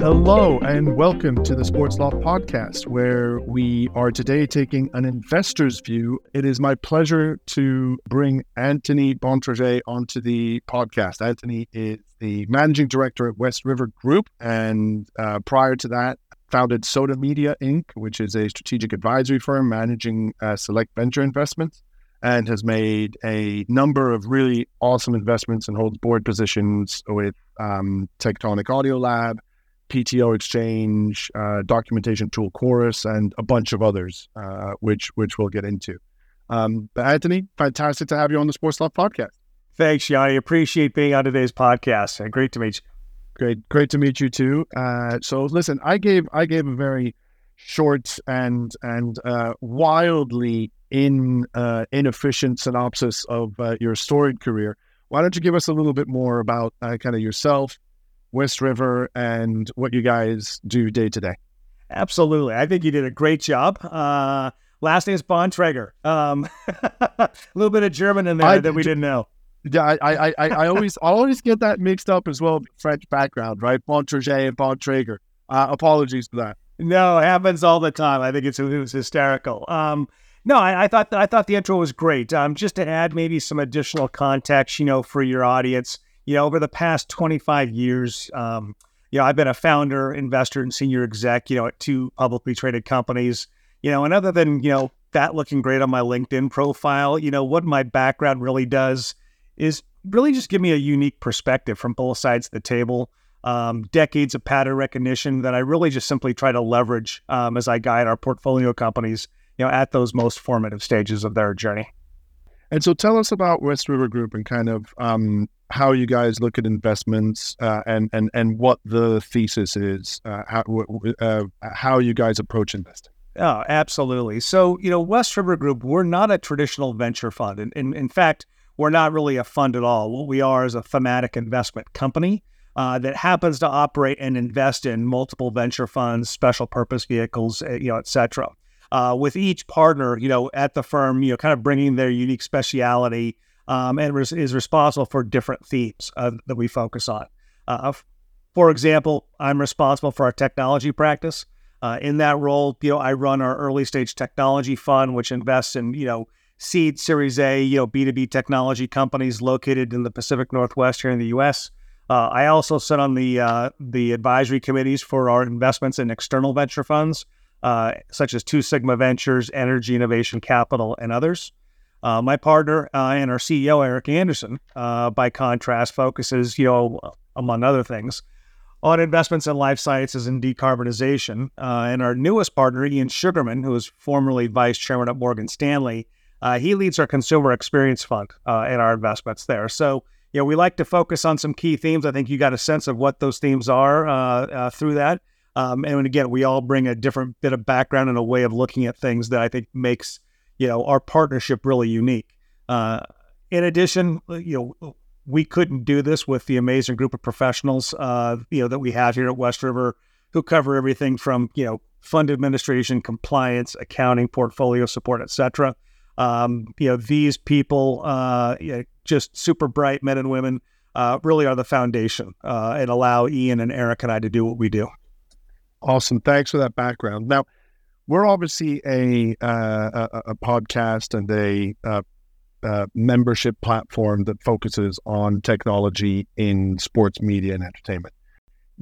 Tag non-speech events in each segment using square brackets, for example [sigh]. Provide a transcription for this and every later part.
Hello and welcome to the Sports Loft podcast, where we are today taking an investor's view. It is my pleasure to bring Anthony Bontrager onto the podcast. Anthony is the managing director at West River Group, and uh, prior to that, founded Soda Media Inc., which is a strategic advisory firm managing uh, select venture investments, and has made a number of really awesome investments and holds board positions with um, Tectonic Audio Lab PTO Exchange, uh, documentation tool Chorus, and a bunch of others, uh, which which we'll get into. Um, but Anthony, fantastic to have you on the Sports Loft podcast. Thanks, Yanni. Appreciate being on today's podcast. and Great to meet you. Great, great to meet you too. Uh, so, listen, I gave I gave a very short and and uh, wildly in uh, inefficient synopsis of uh, your storied career. Why don't you give us a little bit more about kind of yourself, West River and what you guys do day to day. Absolutely. I think you did a great job. Uh, last name is Bontrager. Um, [laughs] a little bit of German in there I, that we didn't know. Yeah, I, I, I, I always, I always get that mixed up as well. French background, right? Bontrager and Bontrager. Uh, apologies for that. No, it happens all the time. I think it's it was hysterical. Um, no, I, I, thought I thought the intro was great. Um, just to add maybe some additional context, you know, for your audience you know, over the past 25 years, um, you know, I've been a founder, investor, and senior exec, you know, at two publicly traded companies. You know, and other than, you know, that looking great on my LinkedIn profile, you know, what my background really does is really just give me a unique perspective from both sides of the table. Um, decades of pattern recognition that I really just simply try to leverage um, as I guide our portfolio companies, you know, at those most formative stages of their journey. And so, tell us about West River Group and kind of um, how you guys look at investments uh, and and and what the thesis is, uh, how uh, how you guys approach investing. Oh, absolutely. So you know, West River Group, we're not a traditional venture fund, and in, in, in fact, we're not really a fund at all. What we are is a thematic investment company. Uh, that happens to operate and invest in multiple venture funds, special purpose vehicles, eh, you know, et cetera. Uh, with each partner, you know, at the firm, you know, kind of bringing their unique speciality um, and res- is responsible for different themes uh, that we focus on. Uh, for example, I'm responsible for our technology practice. Uh, in that role, you know, I run our early stage technology fund, which invests in you know seed, Series A, you know, B2B technology companies located in the Pacific Northwest here in the U.S. Uh, I also sit on the uh, the advisory committees for our investments in external venture funds, uh, such as Two Sigma Ventures, Energy Innovation Capital, and others. Uh, my partner uh, and our CEO, Eric Anderson, uh, by contrast, focuses, you know, among other things, on investments in life sciences and decarbonization. Uh, and our newest partner, Ian Sugarman, who is formerly vice chairman at Morgan Stanley, uh, he leads our consumer experience fund uh, and our investments there. So, you know, we like to focus on some key themes. I think you got a sense of what those themes are through that. Um, and again, we all bring a different bit of background and a way of looking at things that I think makes you know our partnership really unique. Uh, in addition, you know we couldn't do this with the amazing group of professionals uh, you know that we have here at West River who cover everything from you know fund administration, compliance, accounting, portfolio support, etc. Um, you know these people, uh, you know, just super bright men and women, uh, really are the foundation uh, and allow Ian and Eric and I to do what we do. Awesome, thanks for that background. Now we're obviously a uh, a, a, podcast and a uh, uh, membership platform that focuses on technology in sports media and entertainment.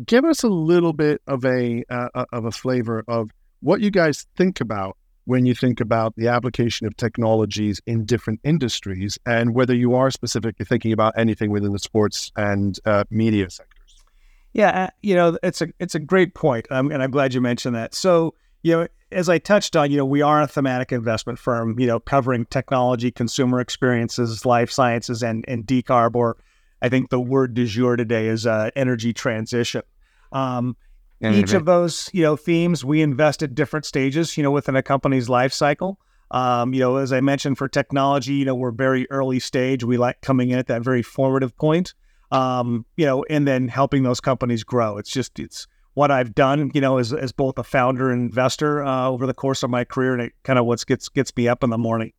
Give us a little bit of a uh, uh, of a flavor of what you guys think about when you think about the application of technologies in different industries, and whether you are specifically thinking about anything within the sports and uh, media sectors. Yeah, you know, it's a it's a great point, um, and I'm glad you mentioned that. So you know, as I touched on, you know, we are a thematic investment firm, you know, covering technology, consumer experiences, life sciences, and and decarb. Or I think the word du jour today is uh, energy transition. Um, each of those, you know, themes we invest at different stages, you know, within a company's life cycle. Um, you know, as I mentioned, for technology, you know, we're very early stage. We like coming in at that very formative point. Um, you know, and then helping those companies grow. It's just it's what I've done, you know, as, as both a founder and investor uh, over the course of my career, and it kind of what gets gets me up in the morning.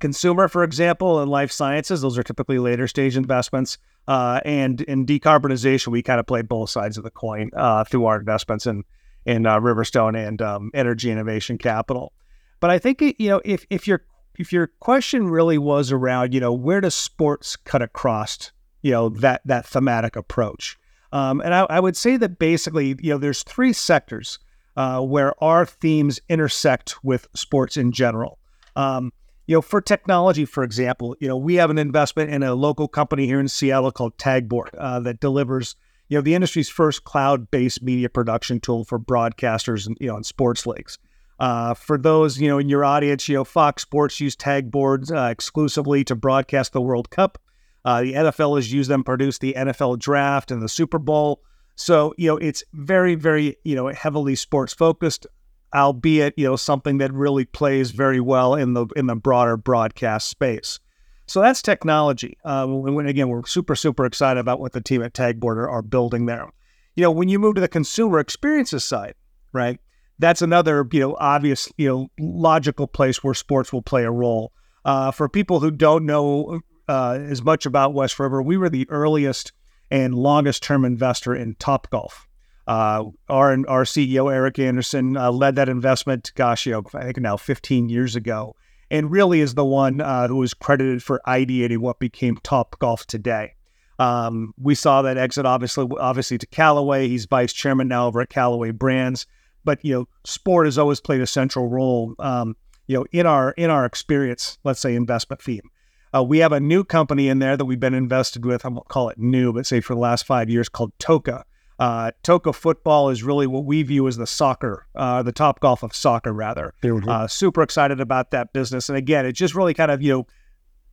Consumer, for example, and life sciences, those are typically later stage investments. Uh, and in decarbonization, we kind of play both sides of the coin uh, through our investments in in uh, Riverstone and um, Energy Innovation Capital. But I think you know if if your if your question really was around you know where does sports cut across you know that that thematic approach, um, and I, I, would say that basically you know there's three sectors uh, where our themes intersect with sports in general. Um, you know, for technology, for example, you know, we have an investment in a local company here in Seattle called Tagboard uh, that delivers, you know, the industry's first cloud-based media production tool for broadcasters and you know, and sports leagues. Uh, for those, you know, in your audience, you know, Fox Sports use Tagboards uh, exclusively to broadcast the World Cup. Uh, the NFL has used them to produce the NFL Draft and the Super Bowl. So, you know, it's very, very, you know, heavily sports focused albeit you know something that really plays very well in the in the broader broadcast space. So that's technology. Uh, when, again, we're super super excited about what the team at Tagboard are, are building there. You know, when you move to the consumer experiences side, right? That's another you know obvious you know logical place where sports will play a role. Uh, for people who don't know uh, as much about West River, we were the earliest and longest term investor in Topgolf. Uh, our our CEO Eric Anderson uh, led that investment. Gosh, you know, I think now 15 years ago, and really is the one uh, who was credited for ideating what became Topgolf today. Um, we saw that exit obviously obviously to Callaway. He's vice chairman now over at Callaway Brands. But you know, sport has always played a central role. Um, you know, in our in our experience, let's say investment theme. Uh, we have a new company in there that we've been invested with. I won't call it new, but say for the last five years, called Toca. Uh, Toca football is really what we view as the soccer, uh, the Topgolf of soccer, rather. Uh, super excited about that business. And again, it just really kind of, you know,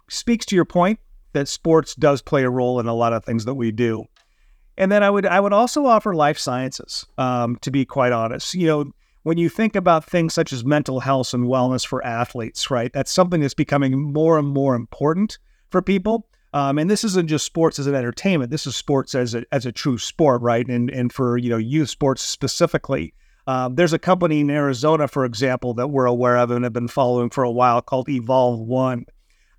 speaks to your point that sports does play a role in a lot of things that we do. And then I would I would also offer life sciences, um, to be quite honest. You know, when you think about things such as mental health and wellness for athletes, right? That's something that's becoming more and more important for people. Um, and this isn't just sports as an entertainment. This is sports as a, as a true sport, right? And and for you know youth sports specifically. Um, there's a company in Arizona, for example, that we're aware of and have been following for a while called Evolve One.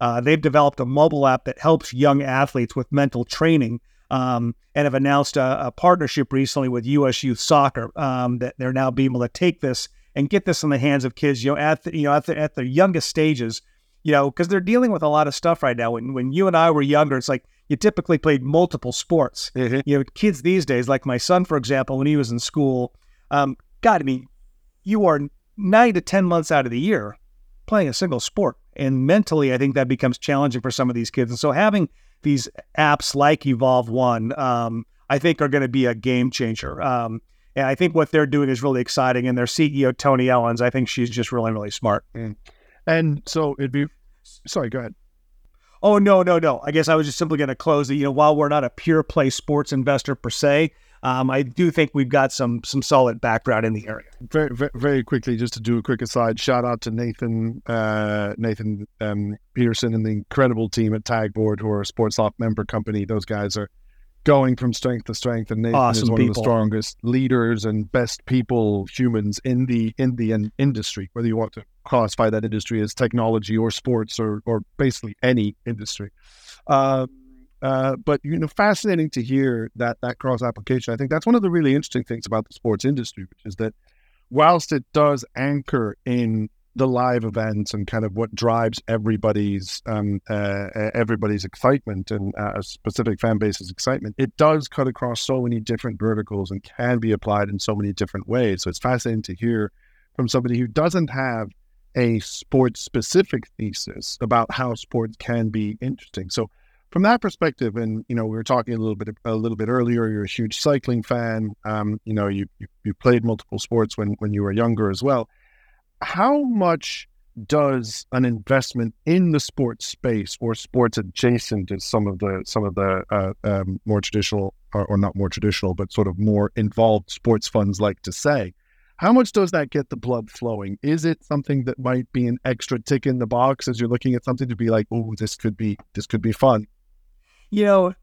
Uh, they've developed a mobile app that helps young athletes with mental training um, and have announced a, a, partnership recently with U.S. Youth Soccer um, that they're now being able to take this and get this in the hands of kids, you know, at the, you know at the, at the youngest stages you know, because they're dealing with a lot of stuff right now. When when you and I were younger, it's like you typically played multiple sports. Mm-hmm. You know, kids these days, like my son, for example, when he was in school, um, God, I mean, you are nine to ten months out of the year playing a single sport, and mentally, I think that becomes challenging for some of these kids. And so, having these apps like Evolve One, um, I think, are going to be a game changer. Um, and I think what they're doing is really exciting. And their CEO Tony Ellens, I think she's just really, really smart. Mm. And so it'd be, sorry, go ahead. Oh, no, no, no. I guess I was just simply going to close it. You know, while we're not a pure play sports investor per se, um, I do think we've got some some solid background in the area. Very, very, very quickly, just to do a quick aside, shout out to Nathan uh, Nathan um, Peterson and the incredible team at Tagboard, who are a Sports Loft member company. Those guys are going from strength to strength, and Nathan awesome is one people. of the strongest leaders and best people, humans in the in the in- industry. Whether you want to classify that industry as technology or sports or or basically any industry. Uh, uh, but you know, fascinating to hear that that cross application. I think that's one of the really interesting things about the sports industry, which is that whilst it does anchor in the live events and kind of what drives everybody's um, uh, everybody's excitement and uh, a specific fan base's excitement. It does cut across so many different verticals and can be applied in so many different ways. So it's fascinating to hear from somebody who doesn't have a sports specific thesis about how sports can be interesting. So from that perspective, and you know, we were talking a little bit a little bit earlier. You're a huge cycling fan. Um, you know, you, you you played multiple sports when when you were younger as well how much does an investment in the sports space or sports adjacent to some of the some of the uh, um, more traditional or, or, not more traditional but sort of more involved sports funds like to say how much does that get the blood flowing is it something that might be an extra tick in the box as you're looking at something to be like oh this could be this could be fun you know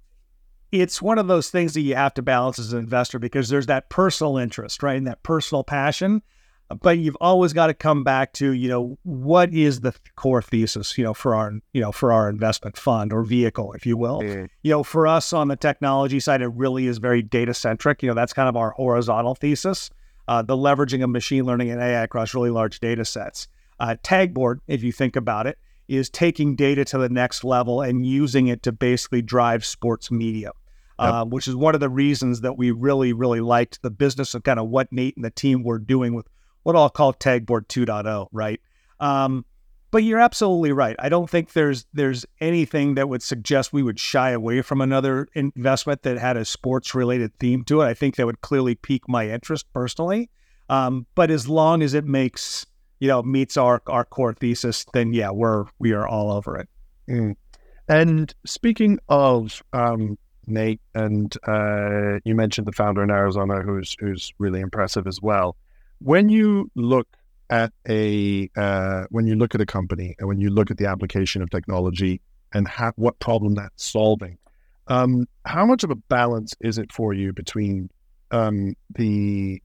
it's one of those things that you have to balance as an investor because there's that personal interest right and that personal passion. But you've always got to come back to you know what is the core thesis you know for our you know for our investment fund or vehicle if you will. Mm. you know for us on the technology side it really is very data centric you know that's kind of our horizontal thesis. Uh, the leveraging of machine learning and ai across really large data sets. Uh, tagboard if you think about it is taking data to the next level and using it to basically drive sports media Yep. Uh, which is one of the reasons that we really, really liked the business of kind of what Nate and the team were doing with what I'll call Tagboard 2.0, right? Um, but you're absolutely right. I don't think there's there's anything that would suggest we would shy away from another investment that had a sports related theme to it. I think that would clearly pique my interest personally. Um, but as long as it makes you know meets our our core thesis, then yeah, we're we are all over it. Mm. And speaking of um, Nate, and uh, you mentioned the founder in Arizona, who's who's really impressive as well when you look at a uh, when you look at a company and when you look at the application of technology and ha- what problem that's solving, um, how much of a balance is it for you between um, the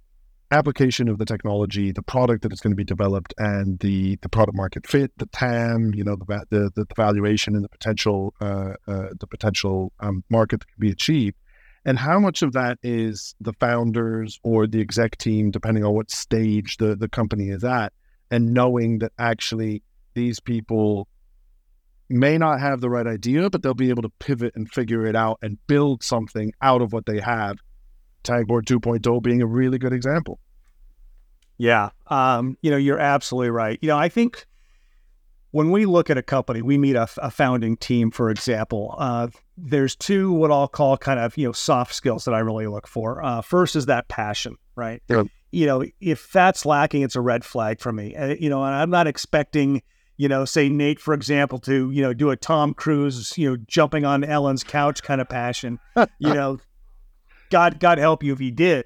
application of the technology, the product that is going to be developed, and the the product market fit, the TAM, you know, the the, the valuation and the potential uh, uh, the potential um, market that can be achieved, and how much of that is the founders or the exec team, depending on what stage the, the company is at, and knowing that actually these people may not have the right idea, but they'll be able to pivot and figure it out and build something out of what they have. Tagboard 2.0 being a really good example. Yeah. Um, you know, you're absolutely right. You know, I think when we look at a company, we meet a, a founding team, for example. Uh, there's two what I'll call kind of you know soft skills that I really look for. Uh, first is that passion, right? Yeah. You know, if that's lacking, it's a red flag for me. Uh, you know, and I'm not expecting you know, say Nate, for example, to you know do a Tom Cruise, you know, jumping on Ellen's couch kind of passion. [laughs] you know, God, God help you if he did.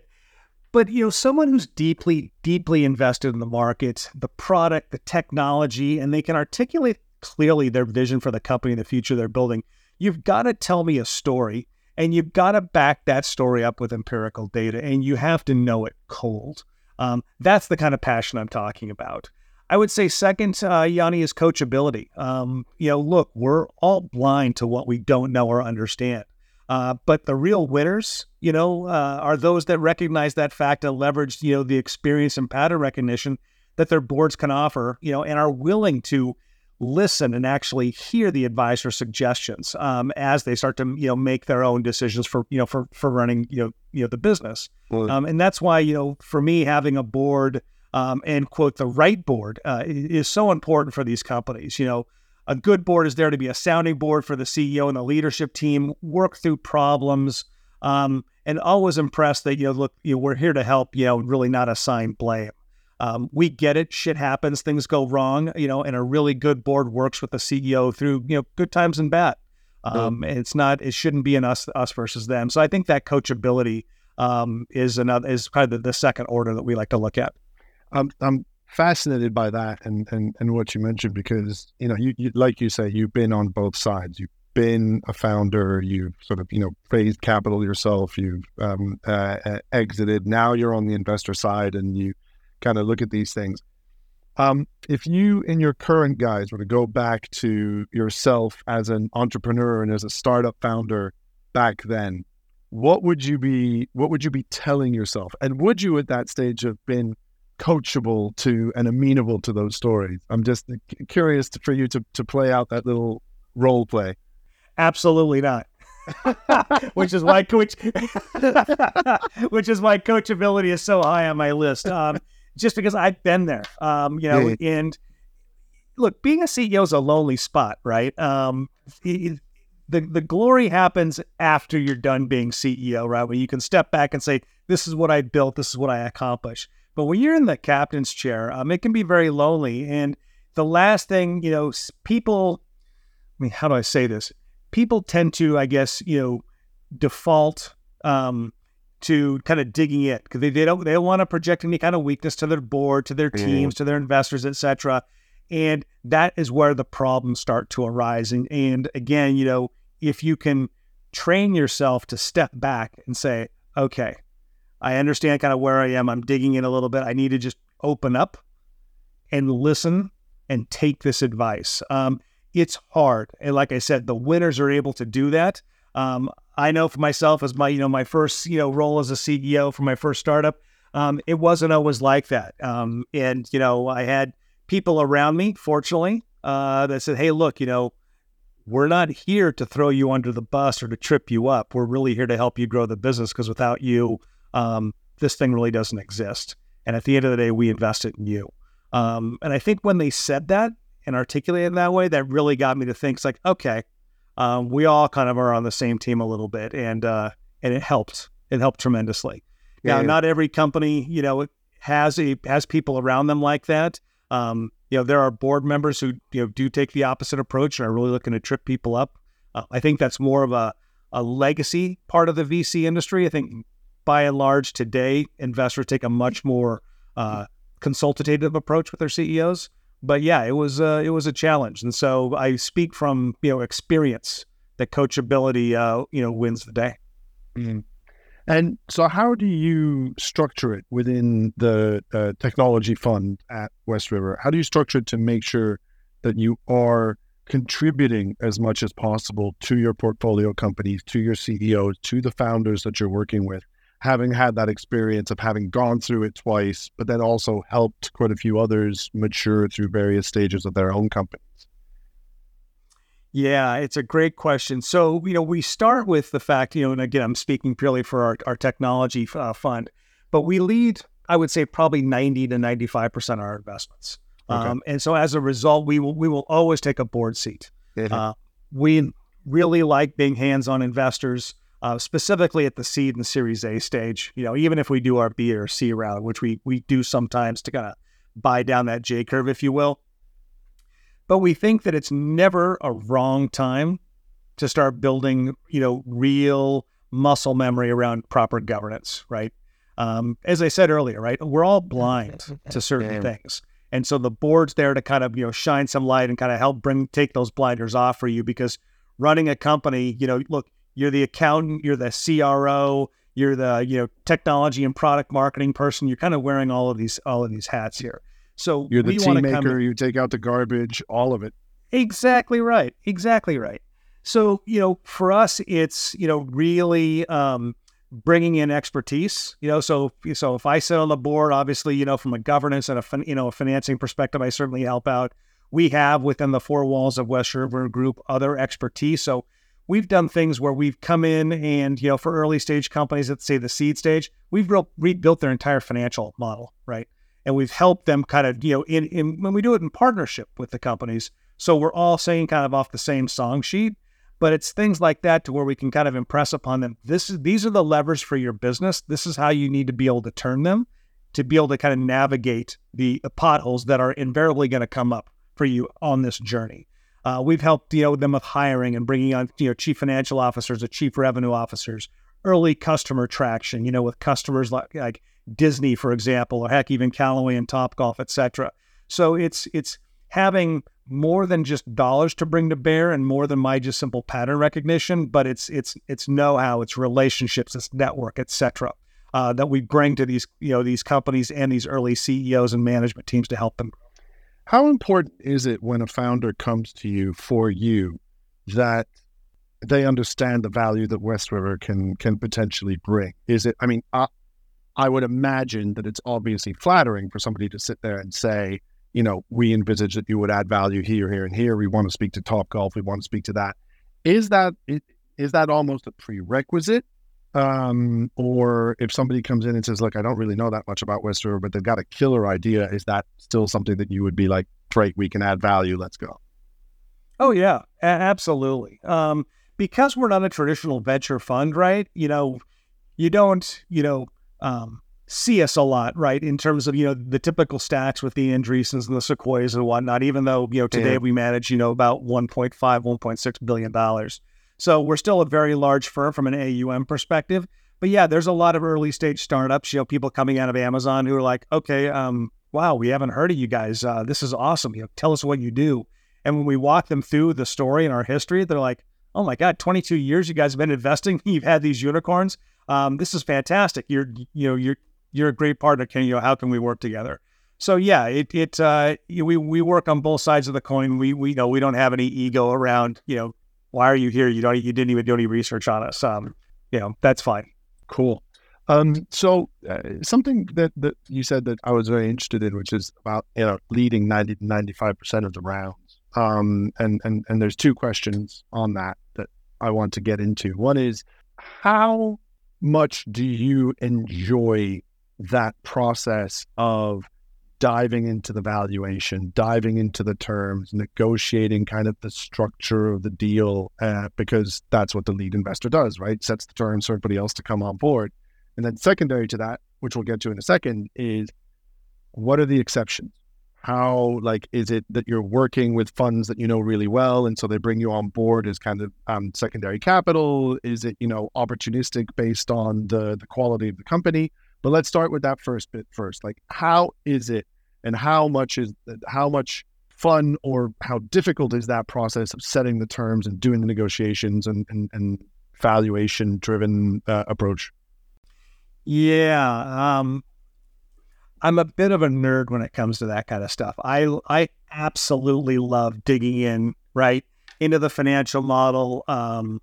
But you know, someone who's deeply, deeply invested in the market, the product, the technology, and they can articulate clearly their vision for the company and the future they're building. You've got to tell me a story, and you've got to back that story up with empirical data, and you have to know it cold. Um, that's the kind of passion I'm talking about. I would say second, uh, Yanni, is coachability. Um, you know, look, we're all blind to what we don't know or understand. Uh, but the real winners, you know, uh, are those that recognize that fact and leverage, you know, the experience and pattern recognition that their boards can offer, you know, and are willing to listen and actually hear the advisor suggestions um, as they start to, you know, make their own decisions for, you know, for for running, you know, you know, the business. Well, um, and that's why, you know, for me, having a board um, and quote the right board uh, is so important for these companies. You know, a good board is there to be a sounding board for the CEO and the leadership team, work through problems, um, and always impressed that you know, look, you know, we're here to help. You know, really not assign blame. Um, we get it. Shit happens. Things go wrong. You know, and a really good board works with the CEO through you know good times and bad. Um, and it's not. It shouldn't be an us us versus them. So I think that coachability um, is another is probably the, the, second order that we like to look at. Um, I'm fascinated by that and, and, and what you mentioned because you know you, you like you say you've been on both sides. You've been a founder you've sort of you know raised capital yourself you've um, uh, uh, exited. Now you're on the investor side and you kind of look at these things. Um, if you in your current guys were to go back to yourself as an entrepreneur and as a startup founder back then what would you be what would you be telling yourself? And would you at that stage have been coachable to and amenable to those stories. I'm just curious to, for you to to play out that little role play. Absolutely not. [laughs] which is why coach, [laughs] which is why coachability is so high on my list. Um, just because I've been there, um, you know, yeah. and look, being a CEO is a lonely spot, right? Um, the the glory happens after you're done being CEO, right? When you can step back and say, "This is what I built. This is what I accomplished." But when you're in the captain's chair, um, it can be very lonely. And the last thing, you know, people, I mean, how do I say this? People tend to, I guess, you know, default um, to kind of digging it because they, they don't they don't want to project any kind of weakness to their board, to their teams, mm. to their investors, etc. And that is where the problems start to arise. And, and again, you know, if you can train yourself to step back and say, okay, I understand kind of where I am. I'm digging in a little bit. I need to just open up and listen and take this advice. Um, it's hard, and like I said, the winners are able to do that. Um, I know for myself, as my you know my first you know role as a CEO for my first startup, um, it wasn't always like that. Um, and you know, I had people around me, fortunately, uh, that said, "Hey, look, you know, we're not here to throw you under the bus or to trip you up. We're really here to help you grow the business because without you, um, this thing really doesn't exist. And at the end of the day, we invested in you." Um, and I think when they said that and articulated that way, that really got me to think, it's like, okay, um, we all kind of are on the same team a little bit, and uh, and it helped. It helped tremendously. Yeah, now, not every company, you know, has a has people around them like that. Um, you know, there are board members who you know do take the opposite approach and are really looking to trip people up. Uh, I think that's more of a a legacy part of the VC industry. I think by and large today, investors take a much more uh, consultative approach with their CEOs. But yeah, it was uh, it was a challenge, and so I speak from you know experience that coachability uh, you know wins the day. Mm-hmm. And so, how do you structure it within the uh, technology fund at West River? How do you structure it to make sure that you are contributing as much as possible to your portfolio companies, to your CEOs, to the founders that you're working with, having had that experience of having gone through it twice, but then also helped quite a few others mature through various stages of their own companies? Yeah, it's a great question. So, you know, we start with the fact, you know, and again, I'm speaking purely for our, our technology uh, fund, but we lead, I would say, probably 90 to 95% of our investments. Okay. Um, and so as a result, we will, we will always take a board seat. Mm-hmm. Uh, we really like being hands on investors, uh, specifically at the seed and Series A stage. You know, even if we do our B or C round, which we, we do sometimes to kind of buy down that J curve, if you will but we think that it's never a wrong time to start building, you know, real muscle memory around proper governance, right? Um, as I said earlier, right, we're all blind to [laughs] certain things. And so the board's there to kind of, you know, shine some light and kind of help bring take those blinders off for you because running a company, you know, look, you're the accountant, you're the CRO, you're the, you know, technology and product marketing person. You're kind of wearing all of these all of these hats here. So you're the team maker. You take out the garbage, all of it. Exactly right. Exactly right. So you know, for us, it's you know really um, bringing in expertise. You know, so so if I sit on the board, obviously, you know, from a governance and a fin- you know a financing perspective, I certainly help out. We have within the four walls of West River Group other expertise. So we've done things where we've come in and you know for early stage companies at say the seed stage, we've re- rebuilt their entire financial model, right? and we've helped them kind of you know in, in when we do it in partnership with the companies. So we're all saying kind of off the same song sheet but it's things like that to where we can kind of impress upon them this is these are the levers for your business. This is how you need to be able to turn them to be able to kind of navigate the, the potholes that are invariably going to come up for you on this journey uh, we've helped you know them with hiring and bringing on you know chief financial officers or chief revenue officers early customer traction you know with customers like like Disney, for example, or heck, even Callaway and Topgolf, etc. So it's it's having more than just dollars to bring to bear and more than my just simple pattern recognition, but it's it's it's know-how, it's relationships, it's network, etc. Uh, that we bring to these you know these companies and these early CEOs and management teams to help them. How important is it when a founder comes to you for you that they understand the value that West River can can potentially bring? Is it? I mean, uh, I would imagine that it's obviously flattering for somebody to sit there and say, you know, we envisage that you would add value here, here, and here. We want to speak to Topgolf. We want to speak to that. Is that is that almost a prerequisite? Um, or if somebody comes in and says, "Look, I don't really know that much about West River, but they've got a killer idea," is that still something that you would be like, "Great, we can add value. Let's go." Oh yeah, a- absolutely. Um, because we're not a traditional venture fund, right? You know, you don't, you know, um, see us a lot, right? In terms of, you know, the typical stacks with the Andreessens and the Sequoias and whatnot, even though, you know, today yeah. we manage, you know, about 1.5, 1.6 billion dollars. So we're still a very large firm from an AUM perspective. But yeah, there's a lot of early stage startups, you know, people coming out of Amazon who are like, okay, um, wow, we haven't heard of you guys. Uh, this is awesome. You know, tell us what you do. And when we walk them through the story and our history, they're like, oh my God, 22 years you guys have been investing. [laughs] You've had these unicorns um, this is fantastic. You're, you know, you're, you're a great partner. Can you know, how can we work together? so yeah, it it uh, we we work on both sides of the coin. We we you know we don't have any ego around. You know, why are you here? You don't you didn't even do any research on us. Um, you know, that's fine. Cool. Um, so uh, something that, that you said that I was very interested in, which is about you know leading 90 to 95 percent of the rounds. Um, and and and there's two questions on that that I want to get into. One is how much do you enjoy that process of diving into the valuation, diving into the terms, negotiating kind of the structure of the deal, uh, because that's what the lead investor does, right? Sets the terms for everybody else to come on board. And then secondary to that, which we'll get to in a second, is what are the exceptions? How like is it that you're working with funds that you know really well, and so they bring you on board as kind of um, secondary capital? Is it you know opportunistic based on the the quality of the company? But let's start with that first bit first. Like, how is it, and how much is how much fun or how difficult is that process of setting the terms and doing the negotiations and and, and valuation driven uh, approach? Yeah, um, I'm a bit of a nerd when it comes to that kind of stuff. I I absolutely love digging in right into the financial model. Um,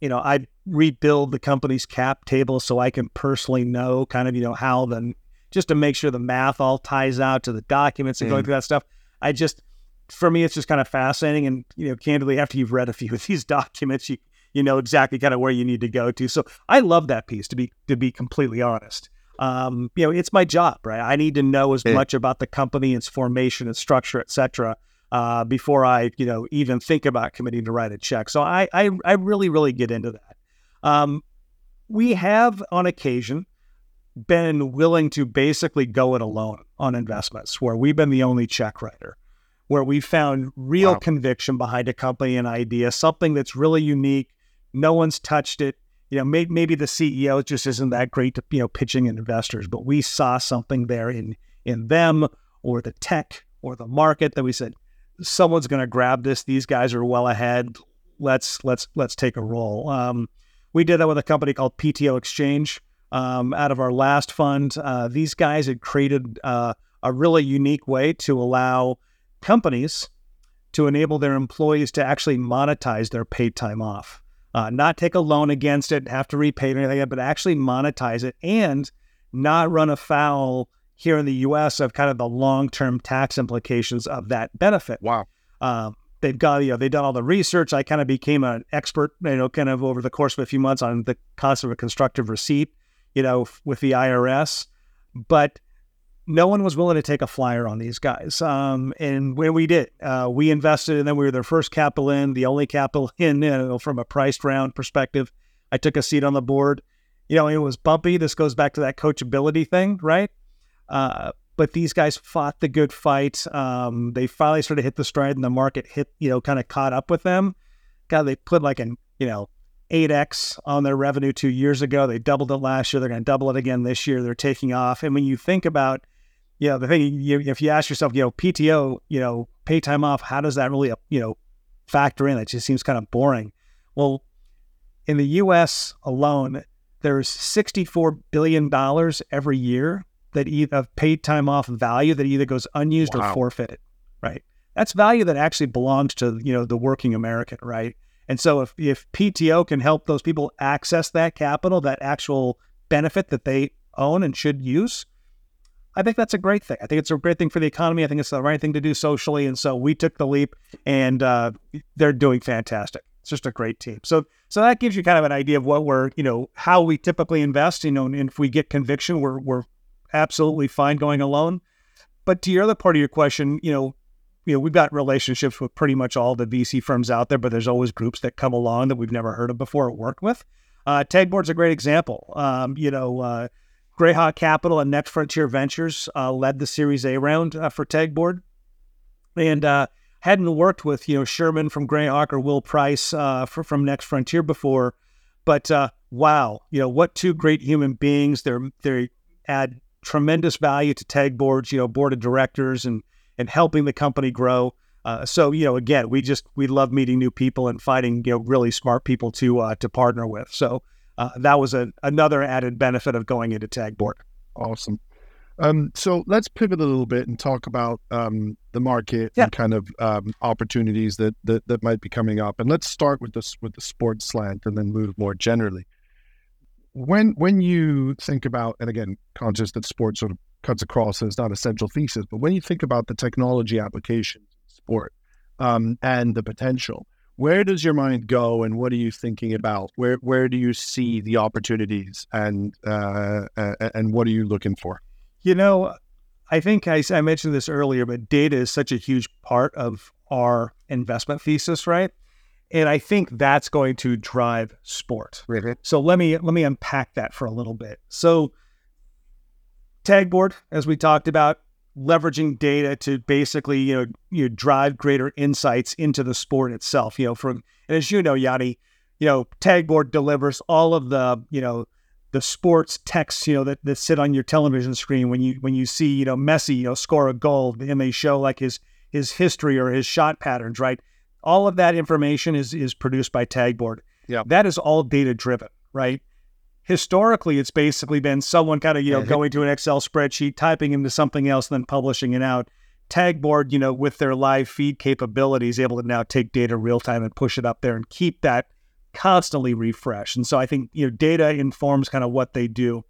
you know, I rebuild the company's cap table so I can personally know kind of, you know, how the just to make sure the math all ties out to the documents and mm. going through that stuff. I just for me it's just kind of fascinating and you know, candidly after you've read a few of [laughs] these documents, you you know exactly kind of where you need to go to. So I love that piece to be to be completely honest. Um, you know, it's my job, right? I need to know as much about the company, its formation, its structure, et cetera, uh, before I, you know, even think about committing to write a check. So I, I, I really, really get into that. Um, we have on occasion been willing to basically go it alone on investments where we've been the only check writer, where we found real wow. conviction behind a company and idea, something that's really unique. No one's touched it. You know, may, maybe the CEO just isn't that great to, you know, pitching investors, but we saw something there in in them or the tech or the market that we said, someone's going to grab this. These guys are well ahead. Let's let's let's take a roll. Um, we did that with a company called PTO Exchange. Um, out of our last fund, uh, these guys had created uh, a really unique way to allow companies to enable their employees to actually monetize their paid time off, uh, not take a loan against it, have to repay it or anything, but actually monetize it and not run afoul here in the U.S. of kind of the long-term tax implications of that benefit. Wow. Um, they've got you know they've done all the research. I kind of became an expert, you know, kind of over the course of a few months on the concept of a constructive receipt, you know, with the IRS, but no one was willing to take a flyer on these guys. Um, and when we did, uh, we invested, and then we were their first capital in, the only capital [laughs] in, you know, from a priced round perspective. I took a seat on the board. You know, it was bumpy. This goes back to that coachability thing, right? Uh, but these guys fought the good fight. Um, they finally sort of hit the stride, and the market hit, you know, kind of caught up with them. God, they put like an, you know, 8x on their revenue two years ago. They doubled it last year. They're going to double it again this year. They're taking off. And when you think about, you know, the thing, you, if you ask yourself, you know, PTO, you know, pay time off, how does that really, you know, factor in? It just seems kind of boring. Well, in the U.S. alone, there's 64 billion dollars every year that either of paid time off value that either goes unused wow. or forfeited, right? That's value that actually belongs to you know the working American, right? And so if if PTO can help those people access that capital, that actual benefit that they own and should use, I think that's a great thing. I think it's a great thing for the economy. I think it's the right thing to do socially. And so we took the leap, and uh, they're doing fantastic. It's just a great team. So so that gives you kind of an idea of what we're you know how we typically invest. You know, and if we get conviction, we're we're absolutely fine going alone. But to your other part of your question, you know, you know, we've got relationships with pretty much all the VC firms out there, but there's always groups that come along that we've never heard of before or worked with. Uh, Tagboard's a great example. Um, you know, uh, Greyhawk Capital and Next Frontier Ventures uh, led the Series A round uh, for Tagboard, and uh, hadn't worked with you know Sherman from Greyhawk or Will Price uh, for, from Next Frontier before, but uh, wow, you know what two great human beings. They're they add tremendous value to Tagboards, you know, board of directors and and helping the company grow. Uh, so you know, again, we just we love meeting new people and finding you know really smart people to uh, to partner with. So uh, that was a, another added benefit of going into Tagboard. Awesome. Um, so let's pivot a little bit and talk about um, the market Yeah. and kind of um, opportunities that, that that might be coming up. And let's start with this with the sports slant, and then move more generally. When when you think about, and again, conscious that sports sort of cuts across, and it's not a central thesis, but when you think about the technology applications in sport um, and the potential, where does your mind go, and what are you thinking about? Where where do you see the opportunities, and uh, and what are you looking for? You know, I think I, I mentioned this earlier, but data is such a huge part of our investment thesis, right? And I think that's going to drive sport. So let me let me unpack that for a little bit. So tagboard, as we talked about, leveraging data to basically you know you know, drive greater insights into the sport itself. You know, from and as you know, Yanni, you know, tagboard delivers all of the you know the sports texts you know that, that sit on your television screen when you when you see you know Messi you know score a goal and they show like his his history or his shot patterns, right? All of that information is is produced by tagboard. Yeah. that is all data driven, right? Historically it's basically been someone kind of you know Mhm. going to an excel spreadsheet typing into something else and then publishing it out. Tagboard you know with their live feed capabilities able to now take data real time and push it up there and keep that constantly refreshed. And so i think you know data informs kind of what they do.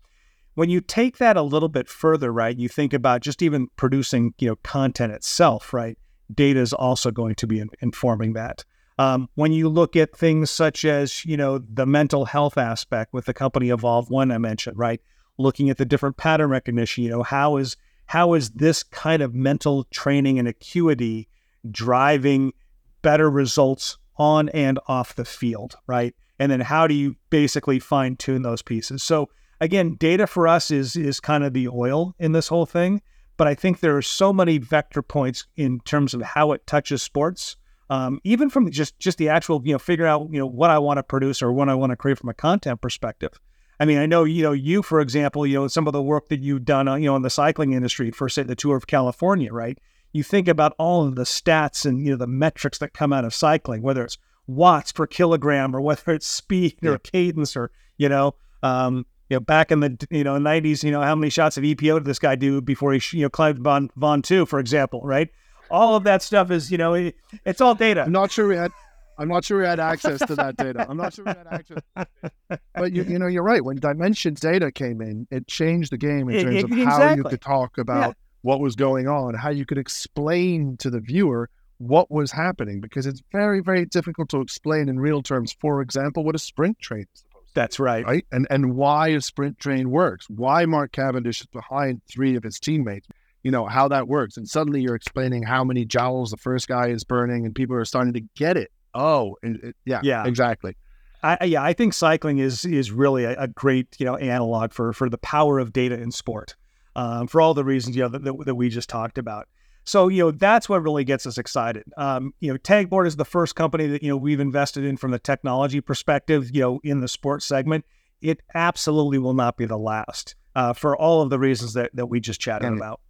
When you take that a little bit further right you think about just even producing you know content itself right data is also going to be in- informing that um, when you look at things such as, you know, the mental health aspect with the company Evolve One I mentioned, right? Looking at the different pattern recognition, you know, how is how is this kind of mental training and acuity driving better results on and off the field, right? And then how do you basically fine tune those pieces? So again, data for us is is kind of the oil in this whole thing. But I think there are so many vector points in terms of how it touches sports um, even from just just the actual you know figure out you know what I want to produce or what I want to create from a content perspective. I mean, I know you know you for example, you know some of the work that you've done uh, you know in the cycling industry for say the Tour of California, right? You think about all of the stats and you know the metrics that come out of cycling, whether it's watts per kilogram or whether it's speed Yeah. or cadence or you know. Um, you know, back in the you know '90s, you know how many shots of EPO did this guy do before he you know climbed Mont Ventoux, for example, right? All of that stuff is you know it, it's all data. I'm not sure we had. I'm not sure we had access to that data. I'm not sure we had access. To that data. [laughs] But you, you know, you're right. When Dimension Data came in, it changed the game in terms e- of how you could talk about what was going on, how you could explain to the viewer what was happening, because it's very, very difficult to explain in real terms. For example, what a sprint train is supposed to That's right. right? And and why a sprint train works, why Mark Cavendish is behind three of his teammates, you know, how that works. And suddenly you're explaining how many joules the first guy is burning, and people are starting to get it. Oh, and it- yeah, Yeah. exactly. I, I- yeah, I think cycling is is really a, a great you know analog for for the power of data in sport, um, for all the reasons you know that, that, that we just talked about. So you know that's what really gets us excited. Um, you know, Tagboard is the first company that you know we've invested in from the technology perspective. You know, in the sports segment, it absolutely will not be the last uh, for all of the reasons that that we just chatted And- about.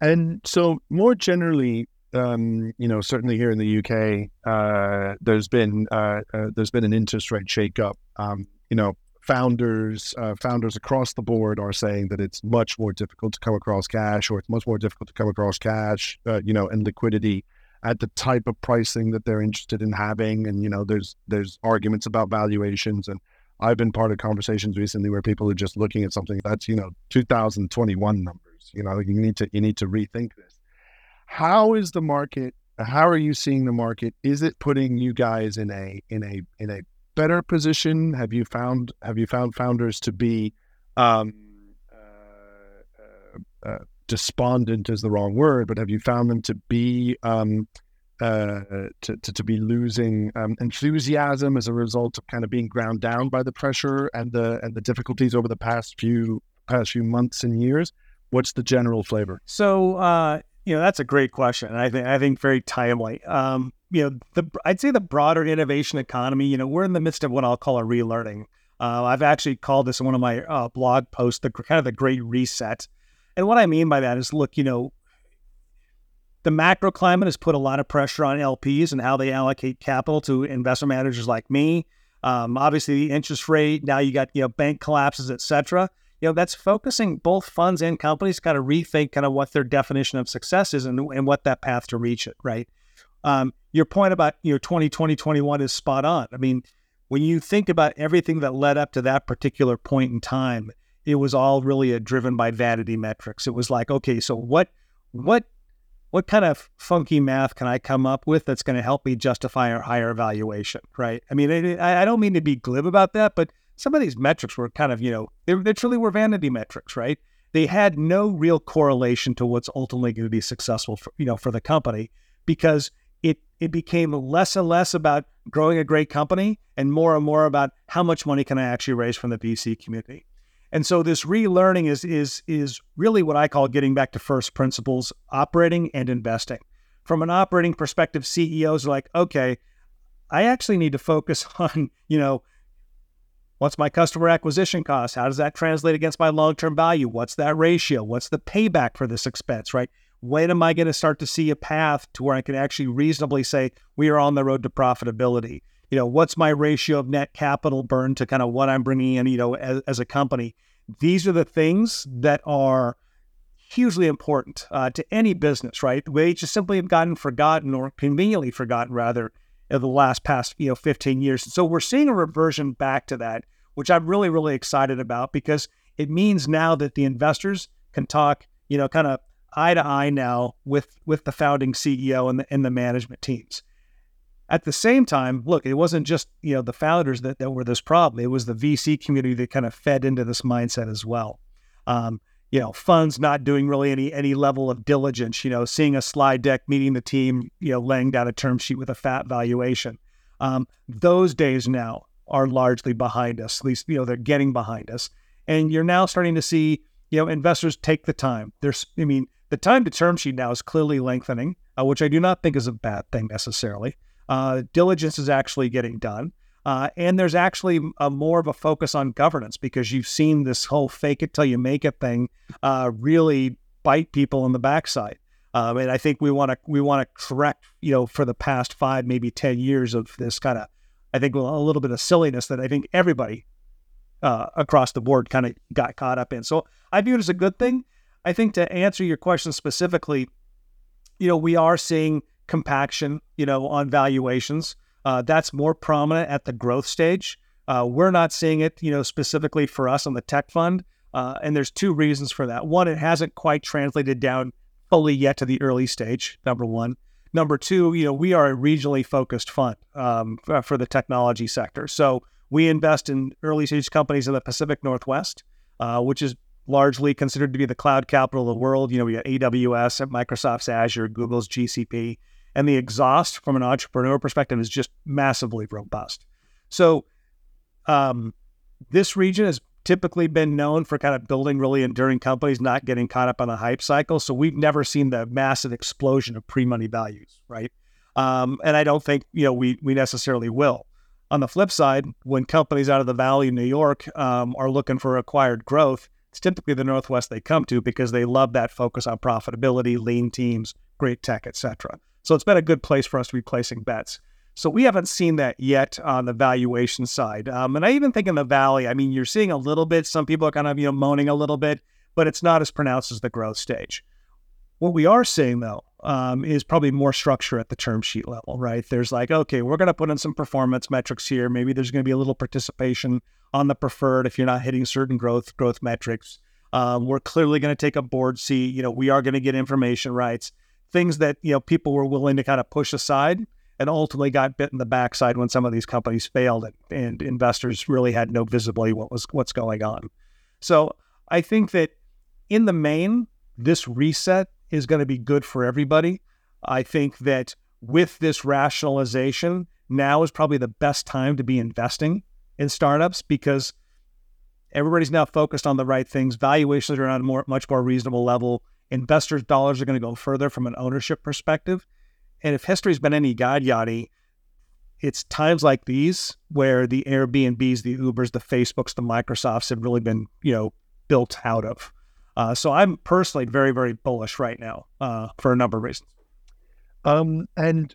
And so, more generally, um, you know, certainly here in the UK, uh, there's been uh, uh, there's been an interest rate shakeup. Um, you know, founders uh, founders across the board are saying that it's much more difficult to come across cash, or it's much more difficult to come across cash, uh, you know, and liquidity at the type of pricing that they're interested in having. And you know, there's there's arguments about valuations and. I've been part of conversations recently where people are just looking at something that's you know 2021 numbers. You know, you need to you need to rethink this. How is the market? How are you seeing the market? Is it putting you guys in a in a in a better position? Have you found have you found founders to be um, uh, uh, uh, despondent is the wrong word, but have you found them to be um, uh, to, to, to be losing um, enthusiasm as a result of kind of being ground down by the pressure and the and the difficulties over the past few past few months and years? What's the general flavor? So, uh, you know, that's a great question. I think I think very timely. Um, you know, the I'd say the broader innovation economy. You know, we're in the midst of what I'll call a relearning. Uh, I've actually called this in one of my uh, blog posts the kind of the Great Reset. And what I mean by that is, look, you know, the macro climate has put a lot of pressure on LPs and how they allocate capital to investment managers like me. Um, obviously, the interest rate now you got you know bank collapses, et cetera you know, that's focusing both funds and companies kind of rethink kind of what their definition of success is and, and what that path to reach it, right? Um, your point about, you know, 2020, 21 is spot on. I mean, when you think about everything that led up to that particular point in time, it was all really a, driven by vanity metrics. It was like, okay, so what, what, what kind of funky math can I come up with that's going to help me justify a higher valuation, right? I mean, I, I don't mean to be glib about that, but some of these metrics were kind of, you know, they, they truly were vanity metrics, right? They had no real correlation to what's ultimately going to be successful for, you know, for the company because it it became less and less about growing a great company and more and more about how much money can I actually raise from the VC community. And so this relearning is is is really what I call getting back to first principles, operating and investing. From an operating perspective, CEOs are like, okay, I actually need to focus [laughs] on, you know, what's my customer acquisition cost? How does that translate against my long-term value? What's that ratio? What's the payback for this expense, right? When am I going to start to see a path to where I can actually reasonably say we are on the road to profitability? you know, what's my ratio of net capital burn to kind of what I'm bringing in, you know, as, as a company. These are the things that are hugely important uh, to any business, right? They just simply have gotten forgotten or conveniently forgotten, rather, the last past, you know, 15 years. So we're seeing a reversion back to that, which I'm really, really excited about because it means now that the investors can talk, you know, kind of eye to eye now with with the founding CEO and the, and the management teams. At the same time, look, it wasn't just you know the founders that, that were this problem. It was the VC community that kind of fed into this mindset as well. Um, you know, funds not doing really any any level of diligence. You know, seeing a slide deck, meeting the team, you know, laying down a term sheet with a fat valuation. Um, those days now are largely behind us. At least you know they're getting behind us, and you're now starting to see you know investors take the time. There's, I mean, the time to term sheet now is clearly lengthening, uh, which I do not think is a bad thing necessarily. Uh, diligence is actually getting done. Uh, and there's actually a more of a focus on governance because you've seen this whole fake it till you make it thing uh, really bite people in the backside. Um, and I think we want to we want to correct, you know, for the past five, maybe ten years of this kind of, I think a little bit of silliness that I think everybody uh, across the board kind of got caught up in. So I view it as a good thing. I think to answer your question specifically, you know, we are seeing compaction, you know, on valuations. Uh, that's more prominent at the growth stage. Uh, we're not seeing it, you know, specifically for us on the tech fund. Uh, and there's two reasons for that. One, it hasn't quite translated down fully yet to the early stage. Number one. Number two, you know, we are a regionally focused fund um, for the technology sector. So we invest in early stage companies in the Pacific Northwest, uh, which is largely considered to be the cloud capital of the world. You know, we got AWS, Microsoft's Azure, Google's GCP and the exhaust from an entrepreneur perspective is just massively robust. So, um, this region has typically been known for kind of building really enduring companies, not getting caught up on the hype cycle. So we've never seen the massive explosion of pre-money values, right? Um, and I don't think you know we we necessarily will. On the flip side, when companies out of the Valley, New York, um, are looking for acquired growth, it's typically the Northwest they come to because they love that focus on profitability, lean teams, great tech, etc. So it's been a good place for us to be placing bets. So we haven't seen that yet on the valuation side. Um, and I even think in the valley, I mean, you're seeing a little bit. Some people are kind of you know moaning a little bit, but it's not as pronounced as the growth stage. What we are seeing though um, is probably more structure at the term sheet level, right? There's like, okay, we're going to put in some performance metrics here. Maybe there's going to be a little participation on the preferred if you're not hitting certain growth growth metrics. Um, we're clearly going to take a board seat. You know, we are going to get information rights things that you know people were willing to kind of push aside and ultimately got bit in the backside when some of these companies failed and, and investors really had no visibility what was what's going on. So I think that in the main, this reset is going to be good for everybody. I think that with this rationalization, now is probably the best time to be investing in startups because everybody's now focused on the right things. Valuations are on a more, much more reasonable level investors' dollars are going to go further from an ownership perspective. And if history's been any guide, Yanni, it's times like these where the Airbnbs, the Ubers, the Facebooks, the Microsofts have really been, you know, built out of. Uh, so I'm personally very, very bullish right now uh, for a number of reasons. Um, and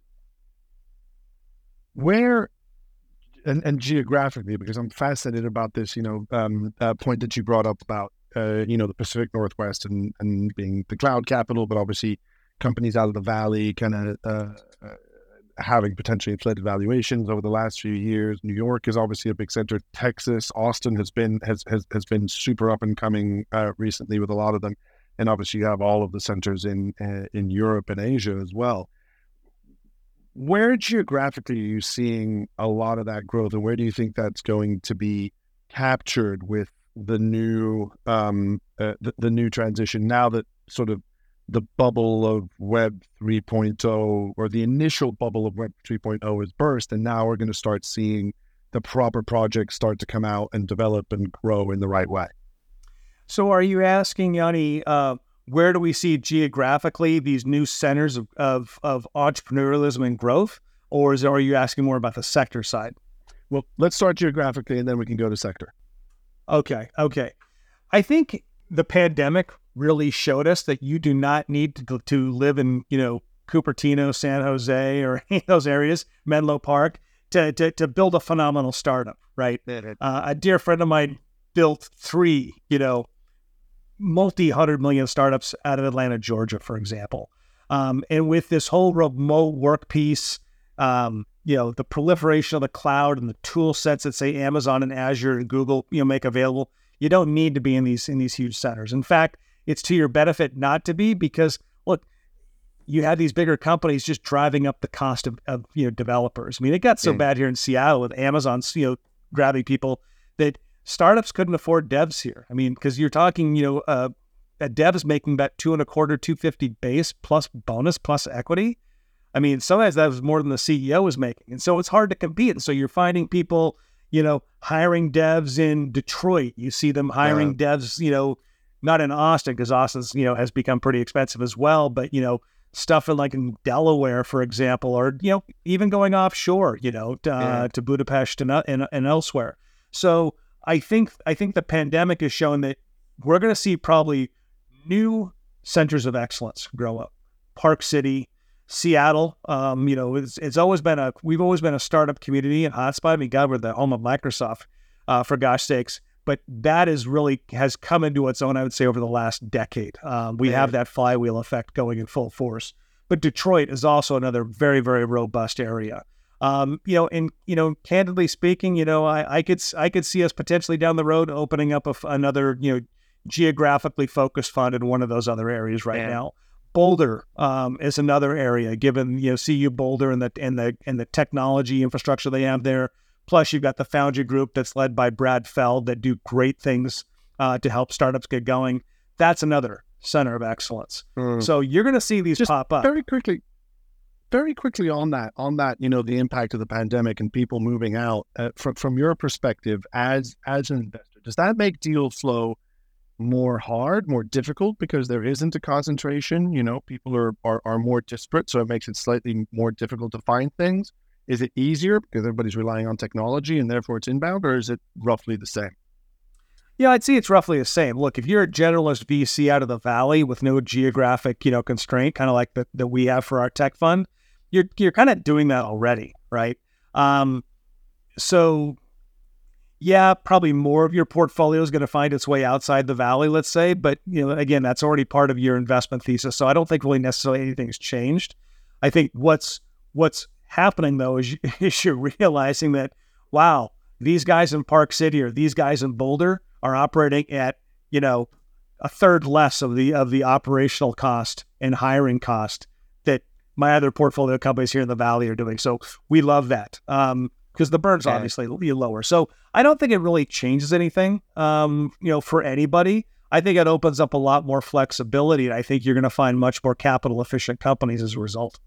where and, and geographically, because I'm fascinated about this, you know, um, uh, point that you brought up about, uh, you know, the Pacific Northwest and, and being the cloud capital, but obviously companies out of the valley kind of uh, uh, having potentially inflated valuations over the last few years. New York is obviously a big center. Texas, Austin has been has has, has been super up and coming uh, recently with a lot of them, and obviously you have all of the centers in uh, in Europe and Asia as well. Where geographically are you seeing a lot of that growth, and where do you think that's going to be captured with the new um, uh, the, the new transition now that sort of the bubble of Web 3.0 or the initial bubble of Web 3.0 is burst, and now we're going to start seeing the proper projects start to come out and develop and grow in the right way. So, are you asking Yanni, uh, where do we see geographically these new centers of, of, of entrepreneurialism and growth, or is are you asking more about the sector side? Well, let's start geographically, and then we can go to sector. Okay, okay. I think the pandemic really showed us that you do not need to, to live in, you know, Cupertino, San Jose, or [laughs] those areas, Menlo Park, to, to, to build a phenomenal startup, right? Uh, a dear friend of mine built three, you know, multi hundred million startups out of Atlanta, Georgia, for example. Um, and with this whole remote work piece, um, you know, the proliferation of the cloud and the tool sets that say Amazon and Azure and Google, you know, make available, you don't need to be in these in these huge centers. In fact, it's to your benefit not to be because look, you have these bigger companies just driving up the cost of, of you know developers. I mean, it got so bad here in Seattle with Amazon, you know, grabbing people that startups couldn't afford devs here. I mean, because you're talking, you know, uh, a dev's making about two and a quarter, two fifty base plus bonus plus equity. I mean, sometimes that was more than the CEO was making, and so it's hard to compete. And so you're finding people, you know, hiring devs in Detroit. You see them hiring devs, you know, not in Austin because Austin's you know has become pretty expensive as well. But you know stuff in like in Delaware, for example, or you know even going offshore, you know, to, uh, to Budapest and, uh, and and elsewhere. So I think I think the pandemic has shown that we're going to see probably new centers of excellence grow up. Park City, Seattle. Um, you know, it's, it's always been a we've always been a startup community and hotspot. I mean, God, we're the home of Microsoft, uh, for gosh sakes but that is really has come into its own. I would say over the last decade, um, we have that flywheel effect going in full force. But Detroit is also another very very robust area. Um, you know, and you know, candidly speaking, you know, I, I could I could see us potentially down the road opening up a, another you know geographically focused fund in one of those other areas right now. Boulder um, is another area, given you know CU Boulder and the and the and the technology infrastructure they have there. Plus, you've got the Foundry Group that's led by Brad Feld that do great things uh, to help startups get going. That's another center of excellence. Mm. So you're going to see these Just pop up very quickly. Very quickly on that, on that, you know, the impact of the pandemic and people moving out. Uh, from from your perspective as as an investor, does that make deal flow more hard, more difficult because there isn't a concentration? You know, people are are, are more disparate, so it makes it slightly more difficult to find things. Is it easier because everybody's relying on technology and therefore it's inbound, or is it roughly the same? Yeah, I'd say it's roughly the same. Look, if you're a generalist VC out of the valley with no geographic, you know, constraint, kind of like the, that we have for our tech fund, you're you're kind of doing that already, right? Um, so yeah, probably more of your portfolio is going to find its way outside the valley, let's say. But you know, again, that's already part of your investment thesis. So I don't think really necessarily anything's changed. I think what's what's happening though is, [laughs] is you're realizing that wow, these guys in Park City or these guys in Boulder are operating at you know a third less of the of the operational cost and hiring cost that my other portfolio companies here in the valley are doing. So we love that um, because the burn's okay. obviously lower. So I don't think it really changes anything, um, you know, for anybody. I think it opens up a lot more flexibility, and I think you're going to find much more capital efficient companies as a result.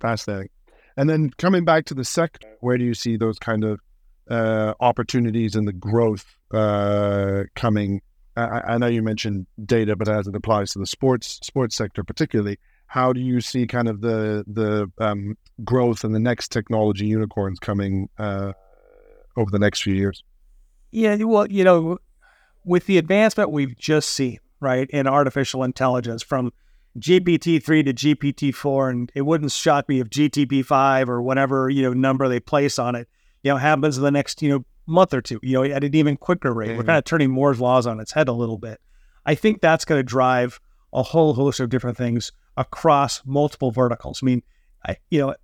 Fascinating. And then coming back to the sector, where do you see those kind of uh, opportunities and the growth uh, coming? I, I, know you mentioned data, but as it applies to the sports sports sector particularly, how do you see kind of the the um, growth and the next technology unicorns coming uh, over the next few years? Yeah, well, you know, with the advancement we've just seen, right, in artificial intelligence from GPT-3 to GPT-4, and it wouldn't shock me if GTP-5 or whatever you know number they place on it you know, happens in the next, you know, month or two, you know, at an even quicker rate. Mm-hmm. We're kind of turning Moore's laws on its head a little bit. I think that's going to drive a whole host of different things across multiple verticals. I mean, I, you know,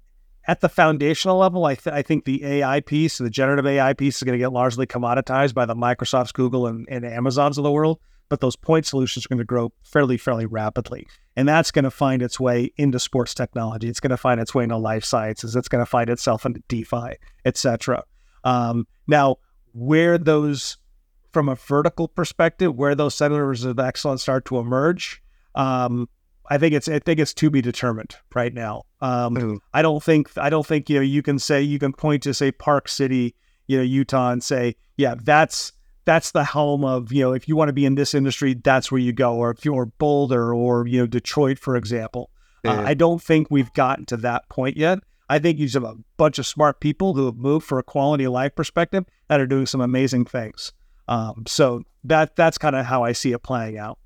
at the foundational level, I, th- I think the AI piece, the generative AI piece, is going to get largely commoditized by the Microsofts, Google, and, and Amazons of the world. But those point solutions are going to grow fairly, fairly rapidly, and that's going to find its way into sports technology. It's going to find its way into life sciences. It's going to find itself into DeFi, etc. Um, now, where those, from a vertical perspective, where those centers of excellence start to emerge, um, I think it's I think it's to be determined right now. Um, mm. I don't think I don't think you know you can say you can point to say Park City, you know Utah, and say yeah that's that's the helm of you know if you want to be in this industry that's where you go, or if you're Boulder or you know Detroit for example. Uh, I don't think we've gotten to that point yet. I think you have a bunch of smart people who have moved for a quality of life perspective that are doing some amazing things. Um, so that that's kind of how I see it playing out.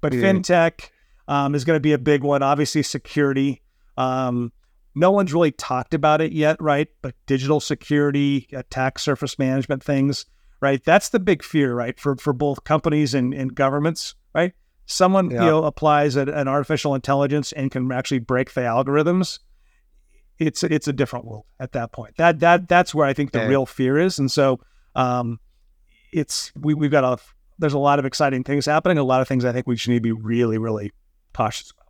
But yeah. fintech um, is going to be a big one. Obviously, security. Um, no one's really talked about it yet, right? But digital security, attack surface management things, right? That's the big fear, right? For for both companies and, and governments, right? Someone yeah. you know applies an, an artificial intelligence and can actually break the algorithms. It's it's a different world at that point. That that that's where I think the yeah. real fear is, and so um, it's we we've got a there's a lot of exciting things happening. A lot of things I think we should need to be really really cautious about.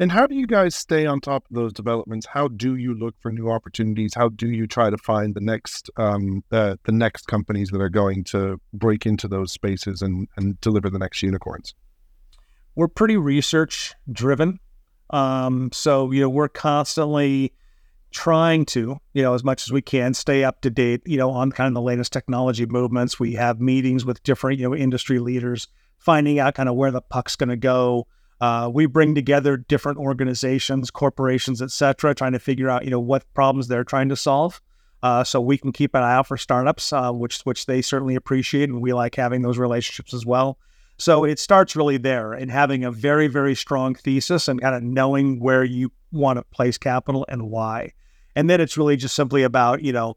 And how do you guys stay on top of those developments? How do you look for new opportunities? How do you try to find the next um, uh, the next companies that are going to break into those spaces and, and deliver the next unicorns? We're pretty research driven, um, so you know we're constantly trying to you know as much as we can stay up to date you know on kind of the latest technology movements. We have meetings with different you know industry leaders finding out kind of where the puck's going to go. Uh, we bring together different organizations, corporations, et cetera, trying to figure out, you know, what problems they're trying to solve. Uh, so we can keep an eye out for startups, uh, which which they certainly appreciate, and we like having those relationships as well. So it starts really there and having a very very strong thesis and kind of knowing where you want to place capital and why, and then it's really just simply about you know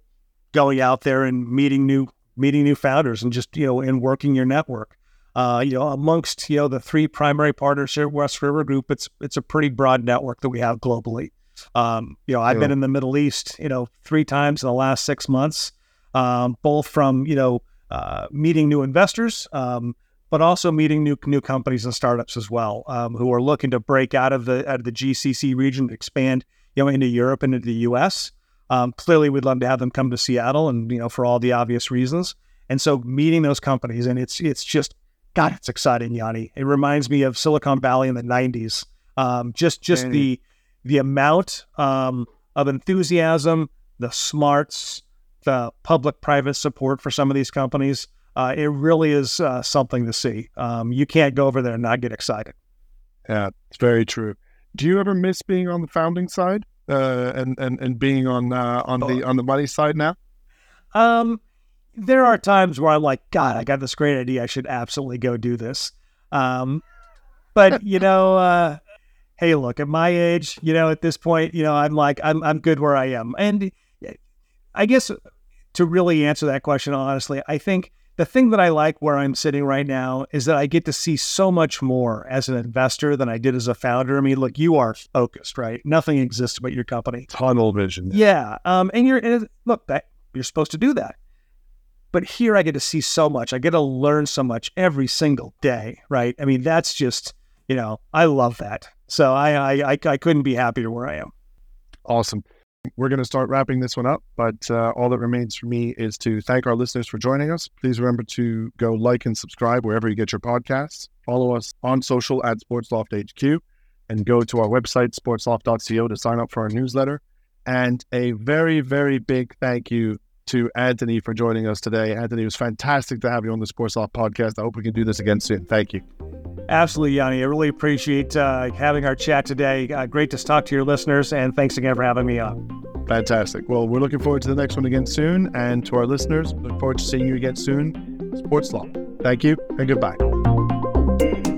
going out there and meeting new meeting new founders and just you know and working your network uh, you know, amongst you know the three primary partners here, at West River Group, it's it's a pretty broad network that we have globally. Um, you know, I've yeah. been in the Middle East, you know, three times in the last six months, um, both from you know uh, meeting new investors, um, but also meeting new new companies and startups as well, um, who are looking to break out of the out of the GCC region, expand you know into Europe and into the U.S. Um, clearly, we'd love to have them come to Seattle, and you know, for all the obvious reasons. And so, meeting those companies, and it's it's just God, it's exciting, Yanni. It reminds me of Silicon Valley in the '90s. Um, just just the the amount um, of enthusiasm, the smarts, the public-private support for some of these companies. Uh, it really is uh, something to see. Um, you can't go over there and not get excited. Yeah, it's very true. Do you ever miss being on the founding side uh, and and and being on uh, on the oh. on the money side now? Um, there are times where I'm like, God, I got this great idea. I should absolutely go do this. Um, but you [laughs] know, uh, hey, look, at my age, you know, at this point, you know, I'm like, I'm I'm good where I am. And I guess to really answer that question honestly, I think the thing that I like where I'm sitting right now is that I get to see so much more as an investor than I did as a founder. I mean, look, you are focused, right? Nothing exists but your company. Tunnel vision. Yeah. Um, and you're and look that you're supposed to do that. But here I get to see so much. I get to learn so much every single day, right? I mean, that's just, you know, I love that. So I I, I, couldn't be happier where I am. Awesome. We're going to start wrapping this one up, but uh, all that remains for me is to thank our listeners for joining us. Please remember to go like and subscribe wherever you get your podcasts. Follow us on social at SportsLoft HQ and go to our website, sportsloft.co, to sign up for our newsletter. And a very, very big thank you to Anthony for joining us today. Anthony, it was fantastic to have you on the Sports Loft podcast. I hope we can do this again soon. Thank you. Absolutely, Yanni. I really appreciate uh, having our chat today. Uh, great to talk to your listeners, and thanks again for having me on. Fantastic. Well, we're looking forward to the next one again soon. And to our listeners, look forward to seeing you again soon. Sports Loft. Thank you and goodbye.